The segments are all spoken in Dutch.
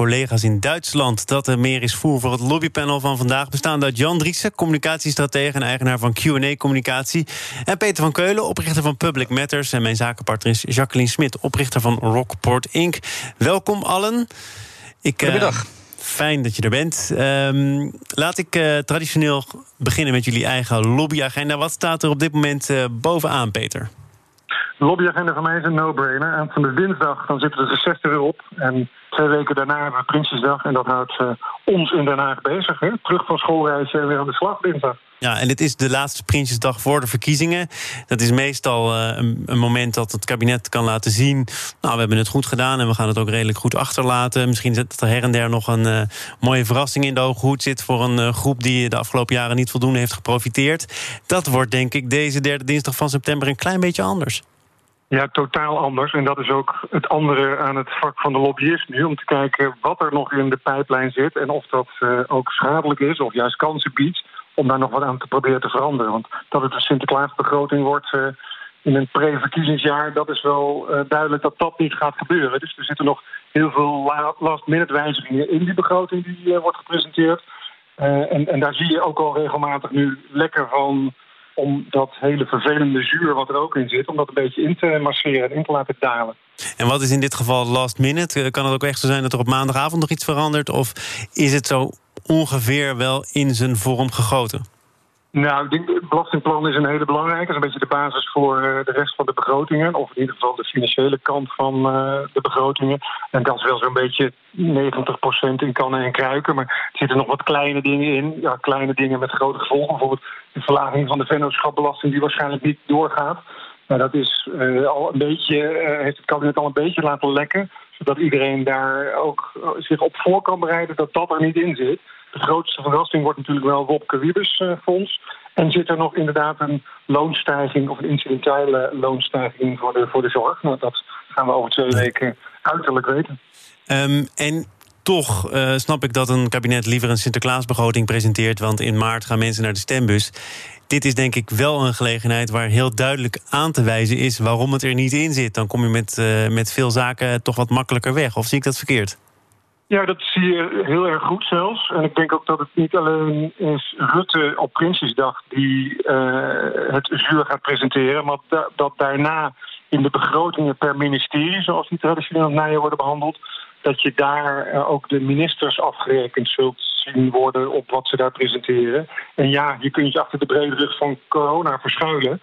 collega's in Duitsland. Dat er meer is voer voor het lobbypanel van vandaag. Bestaande uit Jan Driessen, communicatiestratege en eigenaar van QA Communicatie. En Peter van Keulen, oprichter van Public Matters. En mijn zakenpartner is Jacqueline Smit, oprichter van Rockport Inc. Welkom allen. Ik, Goedemiddag. Fijn dat je er bent. Um, laat ik uh, traditioneel beginnen met jullie eigen lobbyagenda. Wat staat er op dit moment uh, bovenaan, Peter? De lobbyagenda van mij is een no-brainer. En van de dinsdag dan zitten de 60 erop. En twee weken daarna hebben we Prinsjesdag. En dat houdt uh, ons in Den Haag bezig. Hè? Terug van schoolreis en weer aan de slag dinsdag. Ja, en dit is de laatste Prinsjesdag voor de verkiezingen. Dat is meestal uh, een, moment dat het kabinet kan laten zien. Nou, we hebben het goed gedaan en we gaan het ook redelijk goed achterlaten. Misschien zit er her en der nog een uh, mooie verrassing in de ogen hoed zit voor een groep die de afgelopen jaren niet voldoende heeft geprofiteerd. Dat wordt denk ik deze derde dinsdag van september een klein beetje anders. Ja, totaal anders. En dat is ook het andere aan het vak van de lobbyist nu. Om te kijken wat er nog in de pijplijn zit. En of dat uh, ook schadelijk is of juist kansen biedt. Om daar nog wat aan te proberen te veranderen. Want dat het een Sinterklaasbegroting wordt uh, in een pre-verkiezingsjaar. Dat is wel uh, duidelijk dat dat niet gaat gebeuren. Dus er zitten nog heel veel last-minute wijzigingen in die begroting die wordt gepresenteerd. en, en daar zie je ook al regelmatig nu lekker van om dat hele vervelende zuur wat er ook in zit, om dat een beetje in te masseren en in te laten dalen. En wat is in dit geval last minute? Eh, kan het ook echt zo zijn dat er op maandagavond nog iets verandert? Of is het zo ongeveer wel in zijn vorm gegoten? Nou, denk, het belastingplan is een hele belangrijke. Dat is een beetje de basis voor uh, de rest van de begrotingen. Of in ieder geval de financiële kant van uh, de begrotingen. En dat is wel zo'n beetje 90% in kannen en kruiken. Maar er zitten nog wat kleine dingen in. Ja, kleine dingen met grote gevolgen. Bijvoorbeeld de verlaging van de vennootschapbelasting die waarschijnlijk niet doorgaat. Maar dat is uh, al een beetje, heeft het kabinet al een beetje laten lekken. Zodat iedereen daar ook zich op voor kan bereiden dat dat er niet in zit. De grootste verrassing wordt natuurlijk wel Wopke Wiebes Fonds. En zit er nog inderdaad een loonstijging of een incidentele loonstijging voor de, voor de zorg? Nou, dat gaan we over twee weken uiterlijk weten. Um, en toch uh, snap ik dat een kabinet liever een Sinterklaasbegroting presenteert. Want in maart gaan mensen naar de stembus. Dit is denk ik wel een gelegenheid waar heel duidelijk aan te wijzen is waarom het er niet in zit. Dan kom je met, uh, met veel zaken toch wat makkelijker weg. Of zie ik dat verkeerd? Ja, dat zie je heel erg goed zelfs. En ik denk ook dat het niet alleen is Rutte op Prinsjesdag die uh, het zuur gaat presenteren, maar da dat daarna in de begrotingen per ministerie, zoals die traditioneel in het worden behandeld, dat je daar uh, ook de ministers afgerekend zult zien worden op wat ze daar presenteren. En ja, je kunt je achter de brede rug van corona verschuilen.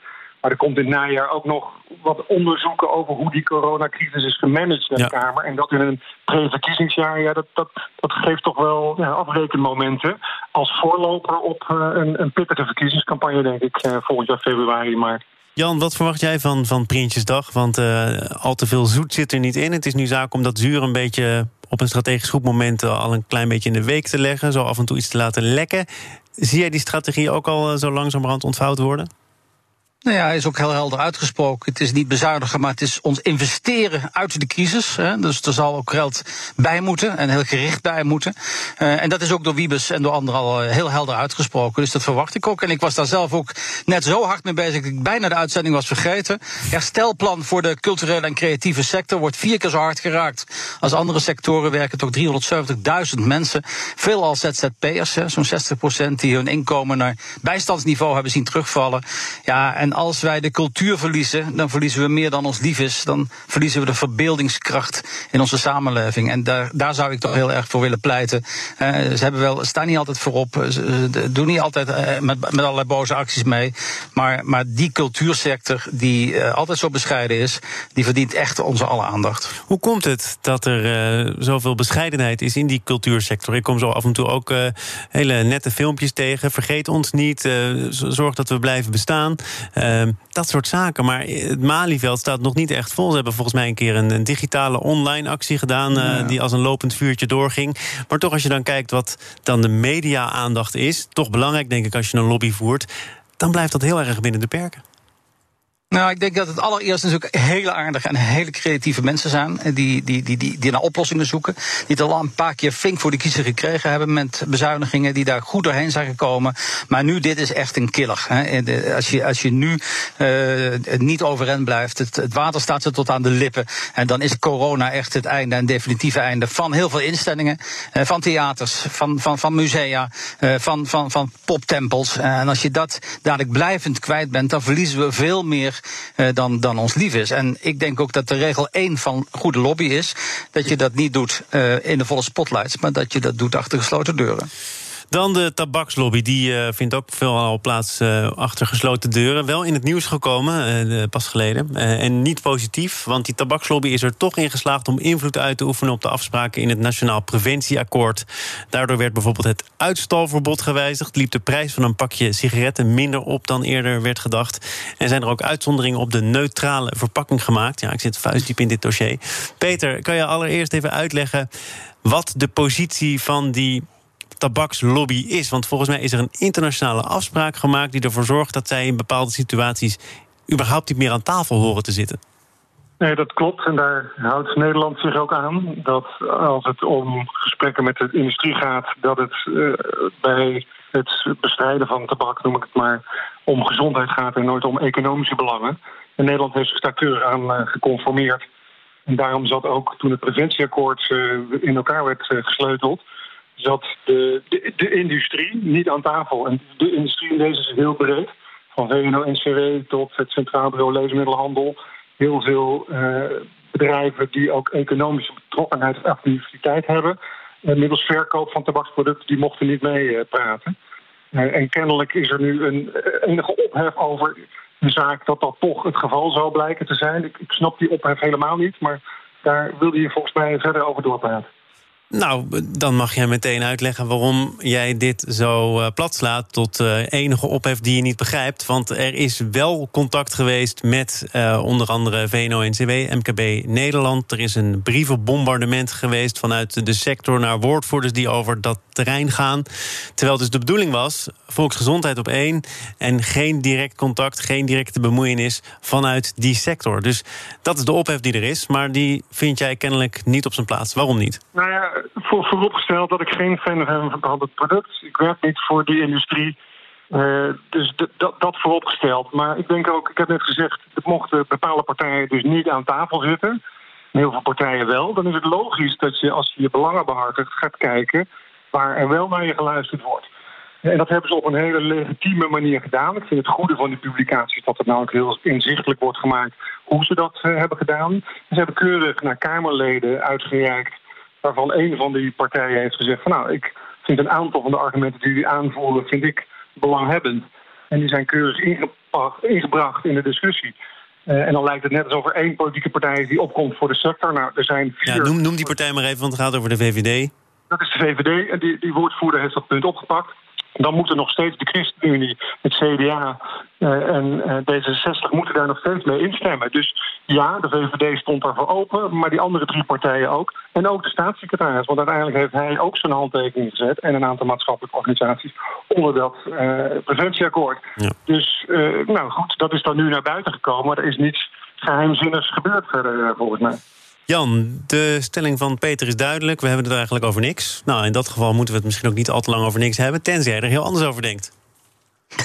Maar er komt in het najaar ook nog wat onderzoeken over hoe die coronacrisis is gemanaged in de. Kamer. En dat in een pre-verkiezingsjaar, ja, dat, dat, dat geeft toch wel ja, afrekenmomenten. Als voorloper op uh, een, een pittige verkiezingscampagne, denk ik, uh, volgend jaar februari, maart. Jan, wat verwacht jij van, van Prinsjesdag? Want uh, al te veel zoet zit er niet in. Het is nu zaak om dat zuur een beetje op een strategisch goed moment al een klein beetje in de week te leggen. Zo af en toe iets te laten lekken. Zie jij die strategie ook al zo langzamerhand ontvouwd worden? Nou ja, is ook heel helder uitgesproken. Het is niet bezuinigen, maar het is ons investeren uit de crisis. Hè. Dus er zal ook geld bij moeten en heel gericht bij moeten. Uh, en dat is ook door Wiebes en door anderen al eh, heel helder uitgesproken. Dus dat verwacht ik ook. En ik was daar zelf ook net zo hard mee bezig dat ik bijna de uitzending was vergeten. Herstelplan voor de culturele en creatieve sector wordt vier keer zo hard geraakt. Als andere sectoren werken toch 370.000 mensen. Veelal ZZP'ers, zo'n 60% die hun inkomen naar bijstandsniveau hebben zien terugvallen. Ja, en als wij de cultuur verliezen, dan verliezen we meer dan ons lief is. Dan verliezen we de verbeeldingskracht in onze samenleving. En daar, daar zou ik toch heel erg voor willen pleiten. Uh, ze hebben wel, staan niet altijd voorop, ze doen niet altijd uh, met, met allerlei boze acties mee. Maar, maar die cultuursector, die uh, altijd zo bescheiden is, die verdient echt onze alle aandacht. Hoe komt het dat er zoveel bescheidenheid is in die cultuursector? Ik kom zo af en toe ook hele nette filmpjes tegen. Vergeet ons niet, zorg dat we blijven bestaan. Dat soort zaken. Maar het Malieveld staat nog niet echt vol. Ze hebben volgens mij een keer een, een digitale online actie gedaan... Uh, ja. die als een lopend vuurtje doorging. Maar toch, als je dan kijkt wat dan de media-aandacht is... toch belangrijk, denk ik, als je een lobby voert... dan blijft dat heel erg binnen de perken. Nou, ik denk dat het allereerst natuurlijk hele aardige en hele creatieve mensen zijn. Die, die, die, die, die naar oplossingen zoeken. Die het al een paar keer flink voor de kiezer gekregen hebben met bezuinigingen. Die daar goed doorheen zijn gekomen. Maar nu, dit is echt een killer. Hè. Als, je, als je nu uh, niet overeind blijft, het, het water staat ze tot aan de lippen. En dan is corona echt het einde en definitieve einde van heel veel instellingen. Uh, van theaters, van, van, van musea, uh, van, van, van poptempels. En als je dat dadelijk blijvend kwijt bent, dan verliezen we veel meer uh, dan, dan ons lief is. En ik denk ook dat de regel 1 van goede lobby is dat je dat niet doet uh, in de volle spotlights, maar dat je dat doet achter gesloten deuren. Dan de tabakslobby. Die uh, vindt ook veelal plaats uh, achter gesloten deuren. Wel in het nieuws gekomen, uh, pas geleden. en niet positief, want die tabakslobby is er toch in geslaagd om invloed uit te oefenen op de afspraken in het Nationaal Preventieakkoord. Daardoor werd bijvoorbeeld het uitstalverbod gewijzigd. Liep de prijs van een pakje sigaretten minder op dan eerder werd gedacht. En zijn er ook uitzonderingen op de neutrale verpakking gemaakt. Ja, ik zit vuistdiep in dit dossier. Peter, kan je allereerst even uitleggen wat de positie van die tabakslobby is. Want volgens mij is er een internationale afspraak gemaakt die ervoor zorgt dat zij in bepaalde situaties überhaupt niet meer aan tafel horen te zitten. Nee, dat klopt. En daar houdt Nederland zich ook aan. Dat als het om gesprekken met de industrie gaat, dat het uh, bij het bestrijden van tabak, noem ik het maar, om gezondheid gaat en nooit om economische belangen. En Nederland heeft zich daar aan uh, geconformeerd. En daarom zat ook toen het preventieakkoord uh, in elkaar werd gesleuteld, zat de, de, de, industrie niet aan tafel. En de industrie in deze is heel breed. Van VNO-NCW tot het Centraal Bureau Levensmiddelenhandel. Heel veel uh, bedrijven die ook economische betrokkenheid en activiteit hebben. Uh, middels verkoop van tabaksproducten, die mochten niet meepraten. Uh, en kennelijk is er nu een enige ophef over de zaak dat dat toch het geval zou blijken te zijn. Ik, ik snap die ophef helemaal niet, maar daar wilde je volgens mij verder over doorpraten. Nou, dan mag jij meteen uitleggen waarom jij dit zo uh, plat slaat tot uh, enige ophef die je niet begrijpt. Want er is wel contact geweest met uh, onder andere VNO-NCW, MKB Nederland. Er is een brievenbombardement geweest vanuit de sector naar woordvoerders die over dat terrein gaan. Terwijl dus de bedoeling was, volksgezondheid op één... en geen direct contact, geen directe bemoeienis vanuit die sector. Dus dat is de ophef die er is, maar die vind jij kennelijk niet op zijn plaats. Waarom niet? Nou ja, voor, vooropgesteld dat ik geen fan ben van het product. Ik werk niet voor die industrie. Uh, dus dat, dat vooropgesteld. Maar ik denk ook, ik heb net gezegd, het mochten bepaalde partijen dus niet aan tafel zitten. Heel veel partijen wel. Dan is het logisch dat je, als je je belangen behartigt, gaat kijken waar er wel naar je geluisterd wordt. En dat hebben ze op een hele legitieme manier gedaan. Ik vind het goede van die publicaties dat het nou heel inzichtelijk wordt gemaakt hoe ze dat uh, hebben gedaan. Ze hebben keurig naar Kamerleden uitgereikt waarvan een van die partijen heeft gezegd van nou, ik vind een aantal van de argumenten die jullie aanvoeren, vind ik belanghebbend. En die zijn keurig ingebracht, in de discussie. Uh, en dan lijkt het net alsof er één politieke partij is die opkomt voor de sector. Nou, er zijn vier... Ja, noem, noem die partij maar even, want het gaat over de VVD. Dat is de VVD en die, die woordvoerder heeft dat punt opgepakt. Dan moeten nog steeds de ChristenUnie, het CDA uh, en uh, D66 moeten daar nog steeds mee instemmen. Dus ja, de VVD stond daarvoor open, maar die andere drie partijen ook. En ook de staatssecretaris, want uiteindelijk heeft hij ook zijn handtekening gezet... en een aantal maatschappelijke organisaties onder dat uh, preventieakkoord. Ja. Dus, nou goed, dat is dan nu naar buiten gekomen... maar er is niets geheimzinnigs gebeurd verder, volgens mij. Jan, de stelling van Peter is duidelijk. We hebben het eigenlijk over niks. Nou, in dat geval moeten we het misschien ook niet al te lang over niks hebben... tenzij je er heel anders over denkt.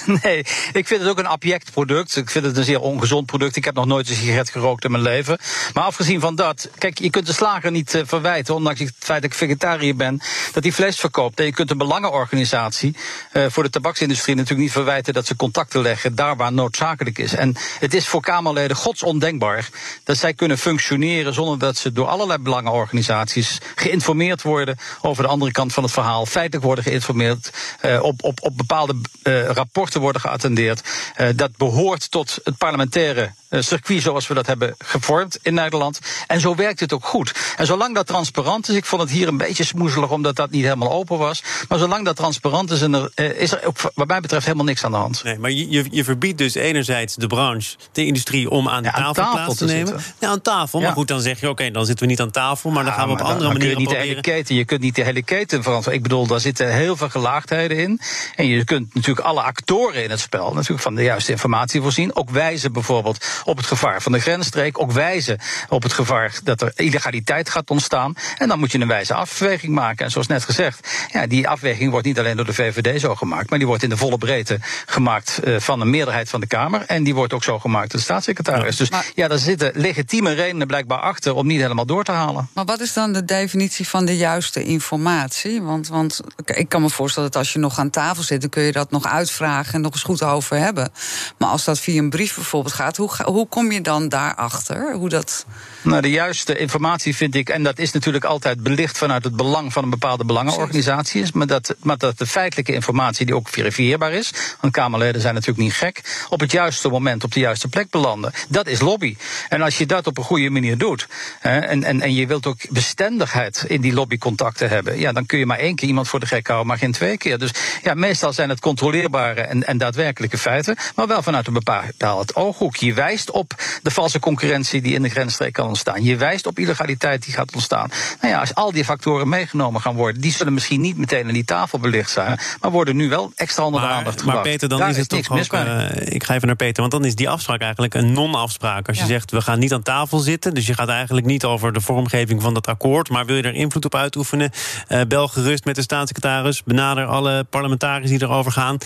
Nee, ik vind het ook een abject product. Ik vind het een zeer ongezond product. Ik heb nog nooit een sigaret gerookt in mijn leven. Maar afgezien van dat, kijk, je kunt de slager niet uh, verwijten, ondanks het feit dat ik vegetariër ben, dat hij vlees verkoopt. En je kunt een belangenorganisatie uh, voor de tabaksindustrie natuurlijk niet verwijten dat ze contacten leggen daar waar noodzakelijk is. En het is voor Kamerleden godsondenkbaar dat zij kunnen functioneren zonder dat ze door allerlei belangenorganisaties geïnformeerd worden over de andere kant van het verhaal, feitelijk worden geïnformeerd uh, op, op, op bepaalde rapporten rapporten worden geattendeerd. Uh, dat behoort tot het parlementaire uh, circuit zoals we dat hebben gevormd in Nederland. En zo werkt het ook goed. En zolang dat transparant is, ik vond het hier een beetje smoezelig omdat dat niet helemaal open was. Maar zolang dat transparant is, en er, uh, is er ook, wat mij betreft helemaal niks aan de hand. Nee, maar je, je verbiedt dus enerzijds de branche, de industrie, om aan, ja, tafel, aan tafel, plaats te, te nemen. Ja, aan tafel. Ja. Maar goed, dan zeg je oké, okay, dan zitten we niet aan tafel, maar dan gaan we op andere manieren. Je, niet de hele keten, je kunt niet de hele keten veranderen. Ik bedoel, daar zitten heel veel gelaagdheden in. En je kunt natuurlijk alle acteurs actoren in het spel natuurlijk van de juiste informatie voorzien. Ook wijzen bijvoorbeeld op het gevaar van de grensstreek. Ook wijzen op het gevaar dat er illegaliteit gaat ontstaan. En dan moet je een wijze afweging maken. En zoals net gezegd, ja, die afweging wordt niet alleen door de VVD zo gemaakt, maar die wordt in de volle breedte gemaakt uh, van een meerderheid van de Kamer. En die wordt ook zo gemaakt door de staatssecretaris. Ja. Dus maar, ja, daar zitten legitieme redenen blijkbaar achter om niet helemaal door te halen. Maar wat is dan de definitie van de juiste informatie? Want, want ik kan me voorstellen dat als je nog aan tafel zit, dan kun je dat nog uitvragen en nog eens goed over hebben. Maar als dat via een brief bijvoorbeeld gaat, hoe, hoe kom je dan daarachter? Hoe dat. Nou, de juiste informatie vind ik, en dat is natuurlijk altijd belicht vanuit het belang van een bepaalde belangenorganisatie, is, maar dat, maar dat de feitelijke informatie die ook verifieerbaar is, want Kamerleden zijn natuurlijk niet gek, op het juiste moment op de juiste plek belanden. Dat is lobby. En als je dat op een goede manier doet, hè, en, en, en je wilt ook bestendigheid in die lobbycontacten hebben, ja, dan kun je maar één keer iemand voor de gek houden, maar geen twee keer. Dus ja, meestal zijn het controleerbare en, en daadwerkelijke feiten, maar wel vanuit een bepaald ooghoek. Je wijst op de valse concurrentie die in de grensstreek kan ontstaan. Je wijst op illegaliteit die gaat ontstaan. Nou ja, als al die factoren meegenomen gaan worden, die zullen misschien niet meteen aan die tafel belicht zijn, maar worden nu wel extra onder de aandacht gebracht. Maar Peter, dan Daar is het toch ook. Uh, ik ga even naar Peter, want dan is die afspraak eigenlijk een non-afspraak. Als je zegt we gaan niet aan tafel zitten, dus je gaat eigenlijk niet over de vormgeving van dat akkoord, maar wil je er invloed op uitoefenen, uh, bel gerust met de staatssecretaris, benader alle parlementariërs die erover gaan.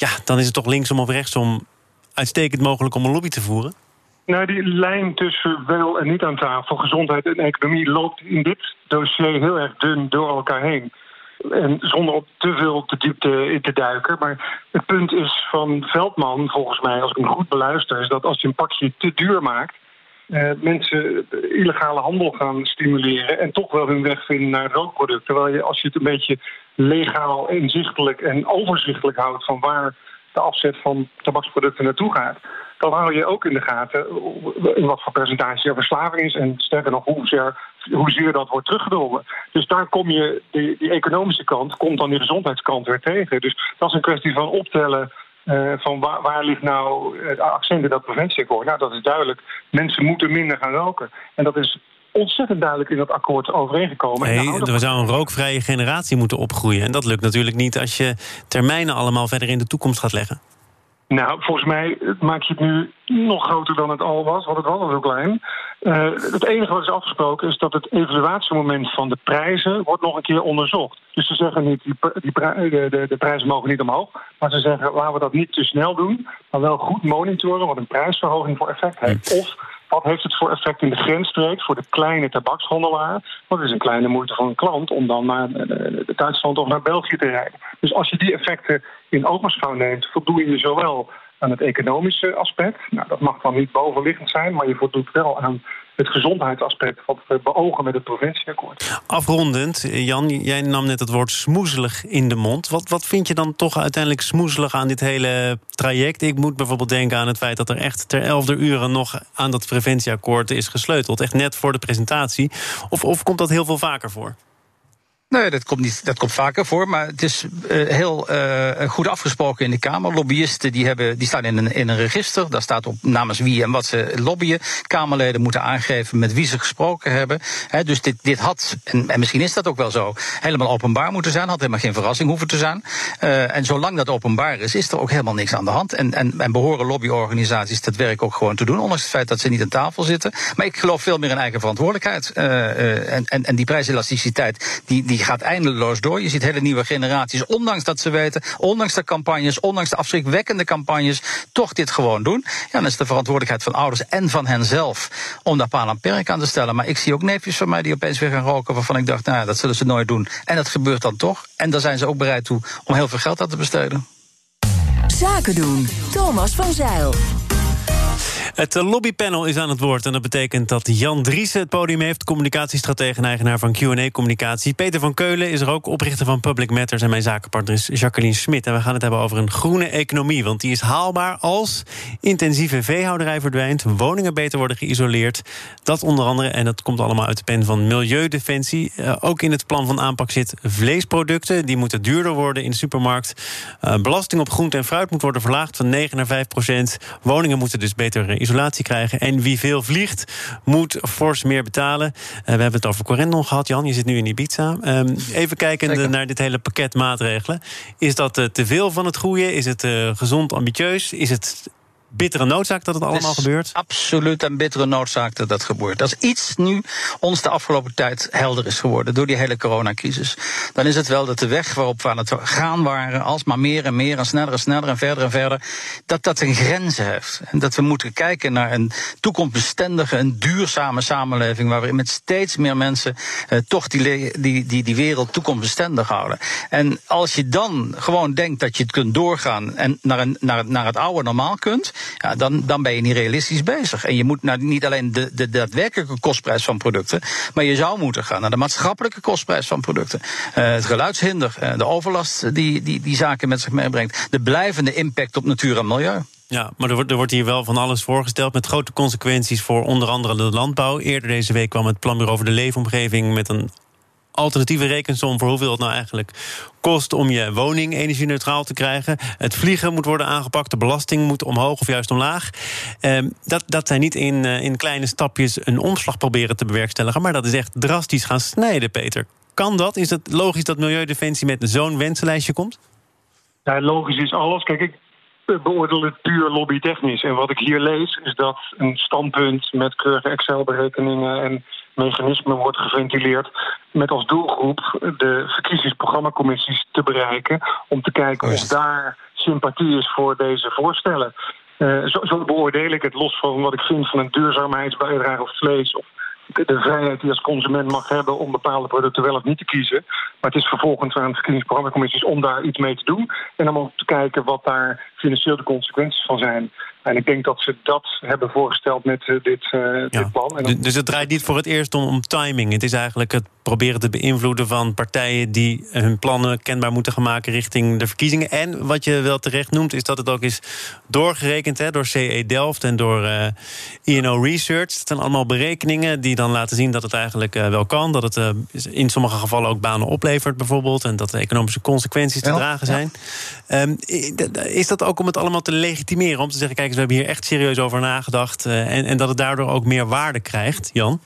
Ja, dan is het toch linksom of rechtsom uitstekend mogelijk om een lobby te voeren? Nou, die lijn tussen wel en niet aan tafel, gezondheid en economie, loopt in dit dossier heel erg dun door elkaar heen. En zonder op te veel te diepte in te duiken. Maar het punt is van Veldman, volgens mij, als ik hem goed beluister, is dat als je een pakje te duur maakt. Uh, mensen illegale handel gaan stimuleren en toch wel hun weg vinden naar het rookproduct. Terwijl je, als je het een beetje legaal, inzichtelijk en overzichtelijk houdt van waar de afzet van tabaksproducten naartoe gaat, dan hou je ook in de gaten in wat voor percentage er verslaving is en sterker nog hoezeer, hoezeer dat wordt teruggedrongen. Dus daar kom je, die, die economische kant, komt dan die gezondheidskant weer tegen. Dus dat is een kwestie van optellen uh, van waar, waar, ligt nou het accent in dat preventieakkoord? Nou, dat is duidelijk. Mensen moeten minder gaan roken. En dat is ontzettend duidelijk in dat akkoord overeengekomen. Nee, er zou een rookvrije generatie moeten opgroeien. En dat lukt natuurlijk niet als je termijnen allemaal verder in de toekomst gaat leggen. Nou, volgens mij maak je het nu nog groter dan het al was, want het was al zo klein. Uh, het enige wat is afgesproken is dat het evaluatiemoment van de prijzen wordt nog een keer onderzocht. Dus ze zeggen niet, die, die de, de, de, prijzen mogen niet omhoog. Maar ze zeggen, laten we dat niet te snel doen, maar wel goed monitoren wat een prijsverhoging voor effect heeft. Of wat heeft het voor effect in de grensstreek voor de kleine tabakshandelaar? Wat is een kleine moeite van een klant om dan naar Duitsland of naar België te rijden? Dus als je die effecten in ogenschouw neemt, voldoe je zowel aan het economische aspect. Nou, dat mag dan niet bovenliggend zijn, maar je voldoet wel aan het gezondheidsaspect wat we beogen met het provincieakkoord. Afrondend, Jan, jij nam net het woord smoezelig in de mond. Wat, wat vind je dan toch uiteindelijk smoezelig aan dit hele traject? Ik moet bijvoorbeeld denken aan het feit dat er echt ter elfde uren nog aan dat preventieakkoord is gesleuteld. Echt net voor de presentatie. Of, of komt dat heel veel vaker voor? Nee, dat komt, niet, dat komt vaker voor. Maar het is uh, heel uh, goed afgesproken in de Kamer. Lobbyisten die hebben, die staan in een, in een register. Daar staat op namens wie en wat ze lobbyen. Kamerleden moeten aangeven met wie ze gesproken hebben. He, dus dit, dit had, en, en, misschien is dat ook wel zo, helemaal openbaar moeten zijn. Had helemaal geen verrassing hoeven te zijn. Uh, en zolang dat openbaar is, is er ook helemaal niks aan de hand. En, en, en behoren lobbyorganisaties dat werk ook gewoon te doen. Ondanks het feit dat ze niet aan tafel zitten. Maar ik geloof veel meer in eigen verantwoordelijkheid. en, en, en die prijselasticiteit, die, die die gaat eindeloos door. Je ziet hele nieuwe generaties, ondanks dat ze weten, ondanks de campagnes, ondanks de afschrikwekkende campagnes, toch dit gewoon doen. Ja, dan is de verantwoordelijkheid van ouders en van henzelf om daar paal en perk aan te stellen. Maar ik zie ook neefjes van mij die opeens weer gaan roken, waarvan ik dacht, nou dat zullen ze nooit doen. En dat gebeurt dan toch. En daar zijn ze ook bereid toe om heel veel geld aan te besteden. Zaken doen. Thomas van Zeil. Het lobbypanel is aan het woord en dat betekent dat Jan Driessen het podium heeft, communicatiestratege en eigenaar van Q&A Communicatie. Peter van Keulen is er ook, oprichter van Public Matters en mijn zakenpartner is Jacqueline Smit. En we gaan het hebben over een groene economie, want die is haalbaar als intensieve veehouderij verdwijnt, woningen beter worden geïsoleerd. Dat onder andere, en dat komt allemaal uit de pen van Milieudefensie. Uh, ook in het plan van aanpak zit vleesproducten, die moeten duurder worden in de supermarkt. Uh, belasting op groente en fruit moet worden verlaagd van 9 naar 5 procent. Woningen moeten dus beter isolatie krijgen. En wie veel vliegt, moet fors meer betalen. we hebben het over Corendon gehad. Jan, je zit nu in Ibiza. Um, even kijken naar dit hele pakket maatregelen. Is dat te veel van het goede? Is het gezond ambitieus? Is het bittere noodzaak dat het allemaal gebeurt? Absoluut een bittere noodzaak dat dat gebeurt. Als iets nu ons de afgelopen tijd helder is geworden door die hele coronacrisis, dan is het wel dat de weg waarop we aan het gaan waren, alsmaar meer en meer en sneller en sneller en verder en verder, dat dat een grens heeft. En dat we moeten kijken naar een toekomstbestendige en duurzame samenleving waarin met steeds meer mensen eh, toch die, die, die, die wereld toekomstbestendig houden. En als je dan gewoon denkt dat je het kunt doorgaan en naar, een, naar, naar het oude normaal kunt, ja, dan, dan ben je niet realistisch bezig. En je moet naar niet alleen de, de daadwerkelijke kostprijs van producten, maar je zou moeten gaan naar de maatschappelijke kostprijs van producten. Uh, het geluidshinder, uh, de overlast die, die die zaken met zich meebrengt, de blijvende impact op natuur en milieu. Ja, maar er wordt, er wordt hier wel van alles voorgesteld met grote consequenties voor onder andere de landbouw. Eerder deze week kwam het planbureau over de leefomgeving met een alternatieve rekensom voor hoeveel het nou eigenlijk kost om je woning energie-neutraal te krijgen. Het vliegen moet worden aangepakt, de belasting moet omhoog of juist omlaag. Ehm, dat, dat zijn niet in, uh, in kleine stapjes een omslag proberen te bewerkstelligen, maar dat is echt drastisch gaan snijden, Peter. Kan dat? Is het logisch dat Milieudefensie met zo'n wensenlijstje komt? Ja, logisch is alles. Kijk, ik beoordeel het puur lobbytechnisch. En wat ik hier lees is dat een standpunt met keurige Excel-berekeningen en mechanismen wordt geventileerd met als doelgroep de verkiezingsprogrammacommissies te bereiken om te kijken of daar sympathie is voor deze voorstellen. Uh, zo, zo, beoordeel ik het los van wat ik vind van een duurzaamheidsbijdrage of vlees of de vrijheid die je als consument mag hebben om bepaalde producten wel of niet te kiezen. Maar het is vervolgens aan de verkiezingsprogrammacommissies om daar iets mee te doen. En om ook te kijken wat daar financieel de consequenties van zijn. En ik denk dat ze dat hebben voorgesteld met uh, dit, uh, dit, plan. En dan... Dus het draait niet voor het eerst om, om, timing. Het is eigenlijk het proberen te beïnvloeden van partijen die hun plannen kenbaar moeten gaan maken richting de verkiezingen. En wat je wel terecht noemt, is dat het ook is doorgerekend hè, door CE Delft en door uh, eh, INO Research. Het zijn allemaal berekeningen die dan laten zien dat het eigenlijk wel kan. Dat het in sommige gevallen ook banen oplevert, bijvoorbeeld. En dat de economische consequenties te dragen zijn. Ja. Um, is dat ook om het allemaal te legitimeren? Om te zeggen, kijk we hebben hier echt serieus over nagedacht. Uh, en, en dat het daardoor ook meer waarde krijgt, Jan?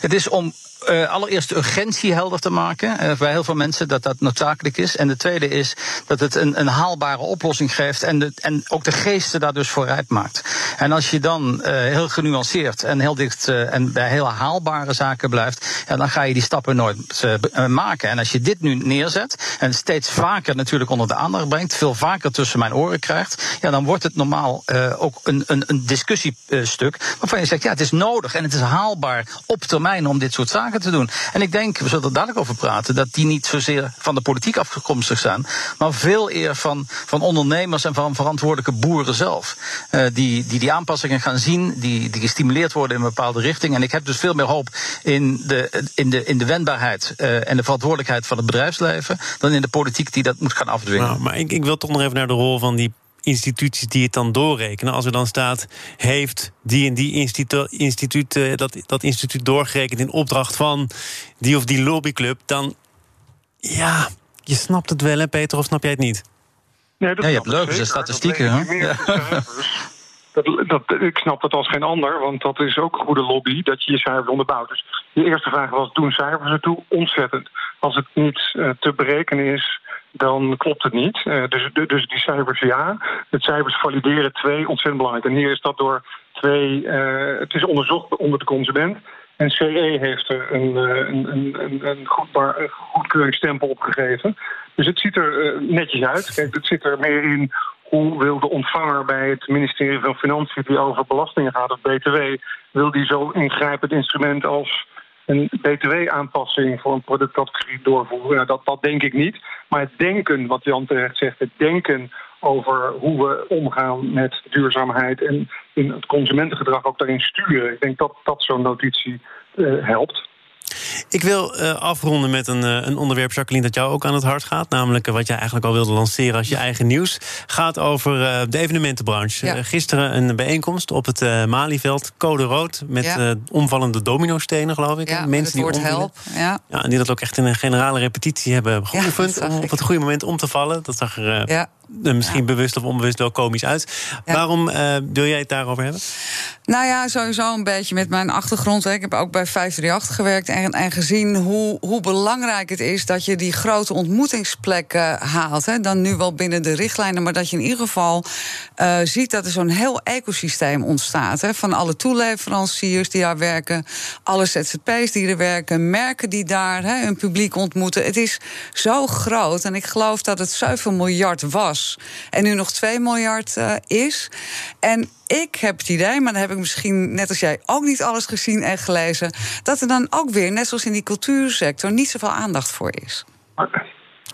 Het is om uh, allereerst de urgentie helder te maken uh, bij heel veel mensen dat dat noodzakelijk is. En de tweede is dat het een, een haalbare oplossing geeft en, de, en ook de geesten daar dus voor rijp maakt. En als je dan uh, heel genuanceerd en heel dicht en bij heel haalbare zaken blijft, ja, dan ga je die stappen nooit maken. En als je dit nu neerzet en steeds vaker natuurlijk onder de aandacht brengt, veel vaker tussen mijn oren krijgt, ja, dan wordt het normaal ook een, een, een discussiestuk waarvan je zegt, ja, het is nodig en het is haalbaar op termijn om dit soort zaken te doen. En ik denk, we zullen er dadelijk over praten, dat die niet zozeer van de politiek afkomstig zijn, maar veel eer van, van ondernemers en van verantwoordelijke boeren zelf. Uh, die, die die aanpassingen gaan zien, die, die gestimuleerd worden in een bepaalde richting. En ik heb dus veel meer hoop in de, in de, in de wendbaarheid uh, en de verantwoordelijkheid van het bedrijfsleven dan in de politiek die dat moet gaan afdwingen. Nou, maar ik, ik wil toch nog even naar de rol van die instituties die het dan doorrekenen. Als er dan staat, heeft die en die instituut, instituut uh, dat, dat instituut doorgerekend in opdracht van die of die lobbyclub, dan ja, je snapt het wel, hè, Peter, of snap jij het niet? Nee, dat ja, je hebt leuke statistieken, hè? Ja. Dat, dat, ik snap dat als geen ander, want dat is ook een goede lobby, dat je je cijfers onderbouwt. Dus je eerste vraag was, doen cijfers ertoe? Ontzettend. Als het niet uh, te berekenen is, dan klopt het niet. Uh, dus, dus die cijfers ja. Het cijfers valideren twee, ontzettend belangrijk. En hier is dat door twee, uh, het is onderzocht onder de consument. En CE heeft er een, een, een, een goedbaar, goedkeuringsstempel opgegeven. Dus het ziet er netjes uit. Kijk, het zit er meer in hoe wil de ontvanger bij het ministerie van Financiën, die over belastingen gaat, of BTW, wil die zo ingrijpend instrument als een btw-aanpassing voor een productcategorie doorvoeren. Nou, dat, dat denk ik niet. Maar het denken, wat Jan terecht zegt, het denken over hoe we omgaan met duurzaamheid en in het consumentengedrag ook daarin sturen. Ik denk dat dat zo'n notitie uh, helpt. Ik wil uh, afronden met een, uh, een onderwerp, Jacqueline, dat jou ook aan het hart gaat. Namelijk wat jij eigenlijk al wilde lanceren als je eigen nieuws. Gaat over uh, de evenementenbranche. Ja. gisteren een bijeenkomst op het Malieveld, code rood. Met ja. omvallende dominostenen, geloof ik. Ja, Mensen die woord help. Ja. ja. En die dat ook echt in een generale repetitie hebben geoefend. om op het goede moment om te vallen. Dat zag er ja. misschien bewust of onbewust wel komisch uit. Waarom wil jij het daarover hebben? Nou ja, sowieso een beetje met mijn achtergrond. Ik heb ook bij 538 gewerkt en, en gezien hoe, hoe belangrijk het is dat je die grote ontmoetingsplekken haalt. Hè. Dan nu wel binnen de richtlijnen, maar dat je in ieder geval uh, ziet dat er zo'n heel ecosysteem ontstaat. Hè, van alle toeleveranciers die daar werken, alle ZZP's die er werken, merken die daar hè, hun publiek ontmoeten. Het is zo groot en ik geloof dat het 7 miljard was en nu nog 2 miljard uh, is. En ik heb het idee, maar dan heb ik misschien net als jij ook niet alles gezien en gelezen, dat er dan ook weer, net zoals in die cultuursector, niet zoveel aandacht voor is.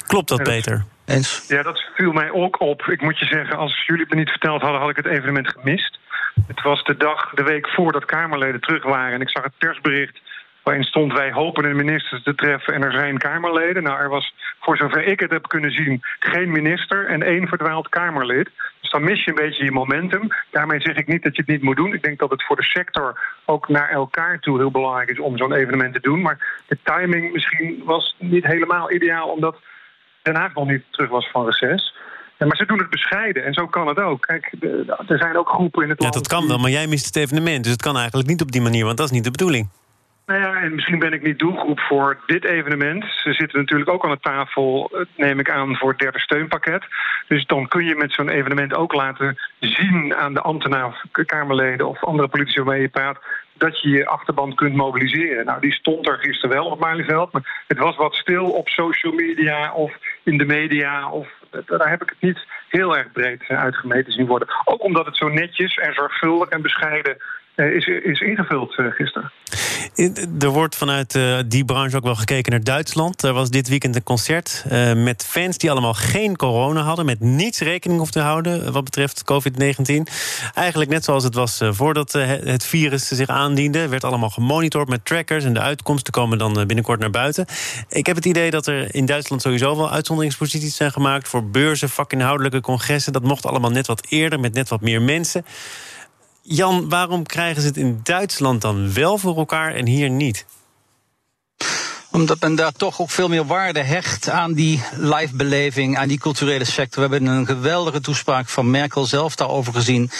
Klopt dat, Peter? Eens? Ja, dat viel mij ook op. Ik moet je zeggen, als jullie het me niet verteld hadden, had ik het evenement gemist. Het was de dag, de week voordat Kamerleden terug waren. En ik zag het persbericht waarin stond wij hopen een minister te treffen en er zijn Kamerleden. Nou, er was, voor zover ik het heb kunnen zien, geen minister en één verdwaald Kamerlid. Dus dan mis je een beetje je momentum. Daarmee zeg ik niet dat je het niet moet doen. Ik denk dat het voor de sector ook naar elkaar toe heel belangrijk is om zo'n evenement te doen. Maar de timing misschien was niet helemaal ideaal, omdat Den Haag nog niet terug was van reces. Ja, maar ze doen het bescheiden en zo kan het ook. Kijk, er zijn ook groepen in het land. Ja, dat kan wel, maar jij mist het evenement. Dus het kan eigenlijk niet op die manier, want dat is niet de bedoeling. Nou ja, en misschien ben ik niet doelgroep voor dit evenement. Ze zitten natuurlijk ook aan de tafel, neem ik aan, voor het derde steunpakket. Dus dan kun je met zo'n evenement ook laten zien aan de ambtenaren, Kamerleden of andere politici waarmee je praat, dat je je achterband kunt mobiliseren. Nou, die stond er gisteren wel op Malieveld, maar het was wat stil op social media of in de media. Of, daar heb ik het niet heel erg breed uitgemeten zien worden. Ook omdat het zo netjes en zorgvuldig en bescheiden eh, is, is ingevuld uh, gisteren. Er wordt vanuit uh, die branche ook wel gekeken naar Duitsland. Er was dit weekend een concert met fans die allemaal geen corona hadden, met niets rekening hoefden te houden wat betreft COVID-19. Eigenlijk net zoals het was voordat het virus zich aandiende, werd allemaal gemonitord met trackers en de uitkomsten komen dan binnenkort naar buiten. Ik heb het idee dat er in Duitsland sowieso wel uitzonderingsposities zijn gemaakt voor beurzen, vakinhoudelijke congressen. Dat mocht allemaal net wat eerder met net wat meer mensen. Jan, waarom krijgen ze het in Duitsland dan wel voor elkaar en hier niet? Omdat men daar toch ook veel meer waarde hecht aan die live-beleving, aan die culturele sector. We hebben een geweldige toespraak van Merkel zelf daarover gezien.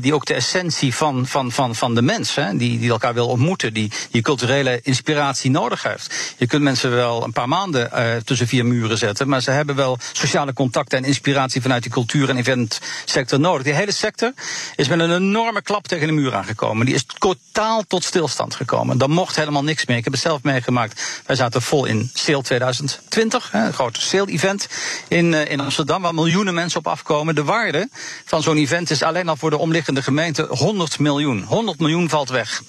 die ook de essentie van, van, van, van de mens, hè, die, die elkaar wil ontmoeten, die, die culturele inspiratie nodig heeft. Je kunt mensen wel een paar maanden uh, tussen vier muren zetten, maar ze hebben wel sociale contacten en inspiratie vanuit die cultuur- en eventsector nodig. Die hele sector is met een enorme klap tegen de muur aangekomen. Die is totaal tot stilstand gekomen. Dan mocht helemaal niks meer. Ik heb het zelf meegemaakt. Zaten vol in Sale 2020, een groot Sale-event in, uh, in Amsterdam, waar miljoenen mensen op afkomen. De waarde van zo'n event is alleen al voor de omliggende gemeente 100 miljoen. 100 miljoen valt weg.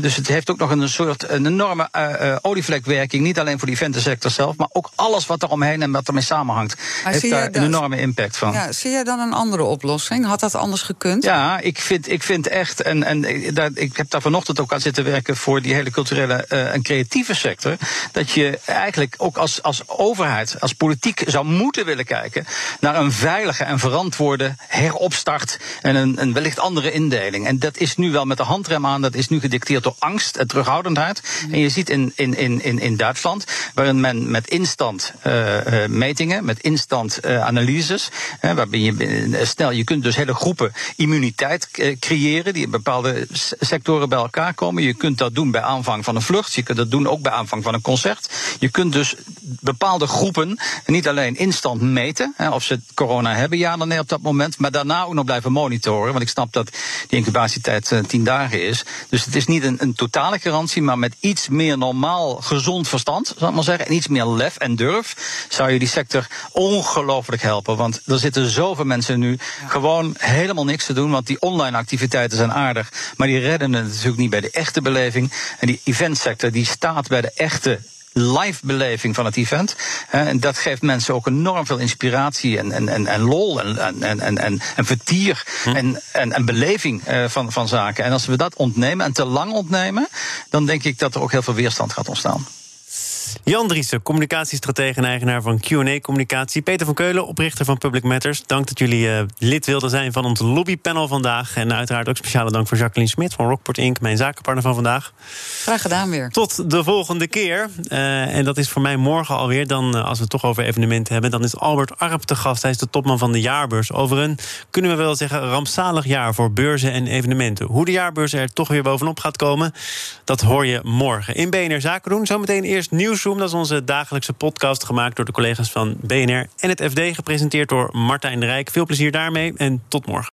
dus het heeft ook nog een soort een enorme uh, olievlekwerking, niet alleen voor de eventensector zelf, maar ook alles wat er omheen en wat ermee samenhangt. Maar heeft daar een enorme impact van. Ja, zie jij dan een andere oplossing? Had dat anders gekund? Ja, ik vind, ik vind echt, en, en daar, ik heb daar vanochtend ook aan zitten werken voor die hele culturele en creatieve sector, dat je eigenlijk ook als, als overheid, als politiek zou moeten willen kijken naar een veilige en verantwoorde heropstart en een, een wellicht andere indeling. En dat is nu wel met de handrem aan, dat is nu gedicteerd door angst en terughoudendheid. En je ziet in, in, in, in Duitsland, waarin men met instant uh, uh, metingen, met instant uh, analyses, waarbij je snel, je kunt dus hele groepen immuniteit creëren die in bepaalde sectoren bij elkaar komen. Je kunt dat doen bij aanvang van een vlucht, je kunt dat doen ook bij aanvang van een concert. Je kunt dus bepaalde groepen niet alleen instant meten, hè, of ze corona hebben, ja dan nee op dat moment, maar daarna ook nog blijven monitoren. Want ik snap dat die incubatietijd uh, tien dagen is. Dus het is niet een, een, totale garantie, maar met iets meer normaal gezond verstand, zal ik maar zeggen, en iets meer lef en durf, zou je die sector ongelooflijk helpen. Want er zitten zoveel mensen nu gewoon helemaal niks te doen, want die online activiteiten zijn aardig, maar die redden het natuurlijk niet bij de echte beleving. En die eventsector die staat bij de echte live beleving van het event. En dat geeft mensen ook enorm veel inspiratie en, en, en, en lol en, en, en, en, en vertier hm. en, en, en beleving eh, van, van zaken. En als we dat ontnemen en te lang ontnemen, dan denk ik dat er ook heel veel weerstand gaat ontstaan. Jan Driessen, communicatiestratege en eigenaar van Q&A Communicatie. Peter van Keulen, oprichter van Public Matters. Dank dat jullie uh, lid wilden zijn van ons lobbypanel vandaag. En uiteraard ook speciale dank voor Jacqueline Smit van Rockport Inc., mijn zakenpartner van vandaag. Graag gedaan weer. Tot de volgende keer. Uh, en dat is voor mij morgen alweer. Dan, uh, als we het toch over evenementen hebben, dan is Albert Arp te gast. Hij is de topman van de jaarbeurs. Over een, kunnen we wel zeggen, rampzalig jaar voor beurzen en evenementen. Hoe de jaarbeurs er toch weer bovenop gaat komen, dat hoor je morgen. In BNR Zaken doen. Zometeen eerst Nieuwsroom. Dat is onze dagelijkse podcast gemaakt door de collega's van BNR en het FD. Gepresenteerd door Martijn de Rijk. Veel plezier daarmee en tot morgen.